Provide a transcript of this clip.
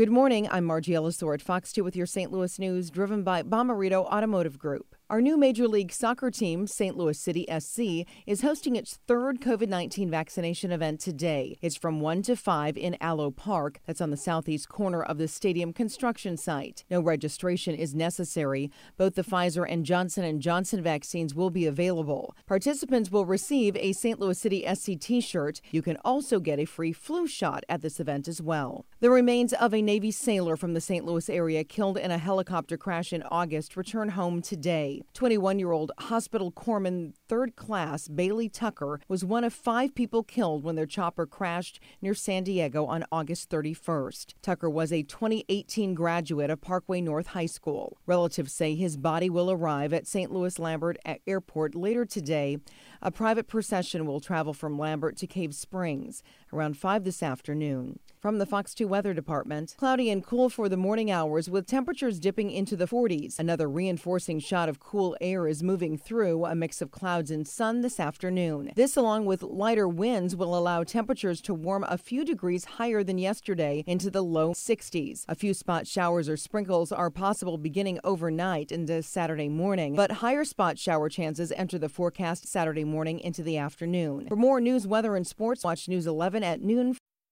Good morning, I'm Margie Ellisor at Fox 2 with your St. Louis news, driven by Bomarito Automotive Group. Our new Major League Soccer team, St. Louis City SC, is hosting its third COVID 19 vaccination event today. It's from 1 to 5 in Allo Park, that's on the southeast corner of the stadium construction site. No registration is necessary. Both the Pfizer and Johnson & Johnson vaccines will be available. Participants will receive a St. Louis City SC t-shirt. You can also get a free flu shot at this event as well. The remains of a Navy sailor from the St. Louis area killed in a helicopter crash in August return home today. 21 year old hospital corpsman third class Bailey Tucker was one of five people killed when their chopper crashed near San Diego on August 31st. Tucker was a 2018 graduate of Parkway North High School. Relatives say his body will arrive at St. Louis Lambert Airport later today. A private procession will travel from Lambert to Cave Springs around 5 this afternoon. From the Fox 2 Weather Department, cloudy and cool for the morning hours with temperatures dipping into the 40s. Another reinforcing shot of cool air is moving through a mix of clouds and sun this afternoon. This, along with lighter winds, will allow temperatures to warm a few degrees higher than yesterday into the low 60s. A few spot showers or sprinkles are possible beginning overnight into Saturday morning, but higher spot shower chances enter the forecast Saturday morning into the afternoon. For more news, weather, and sports, watch News 11 at noon.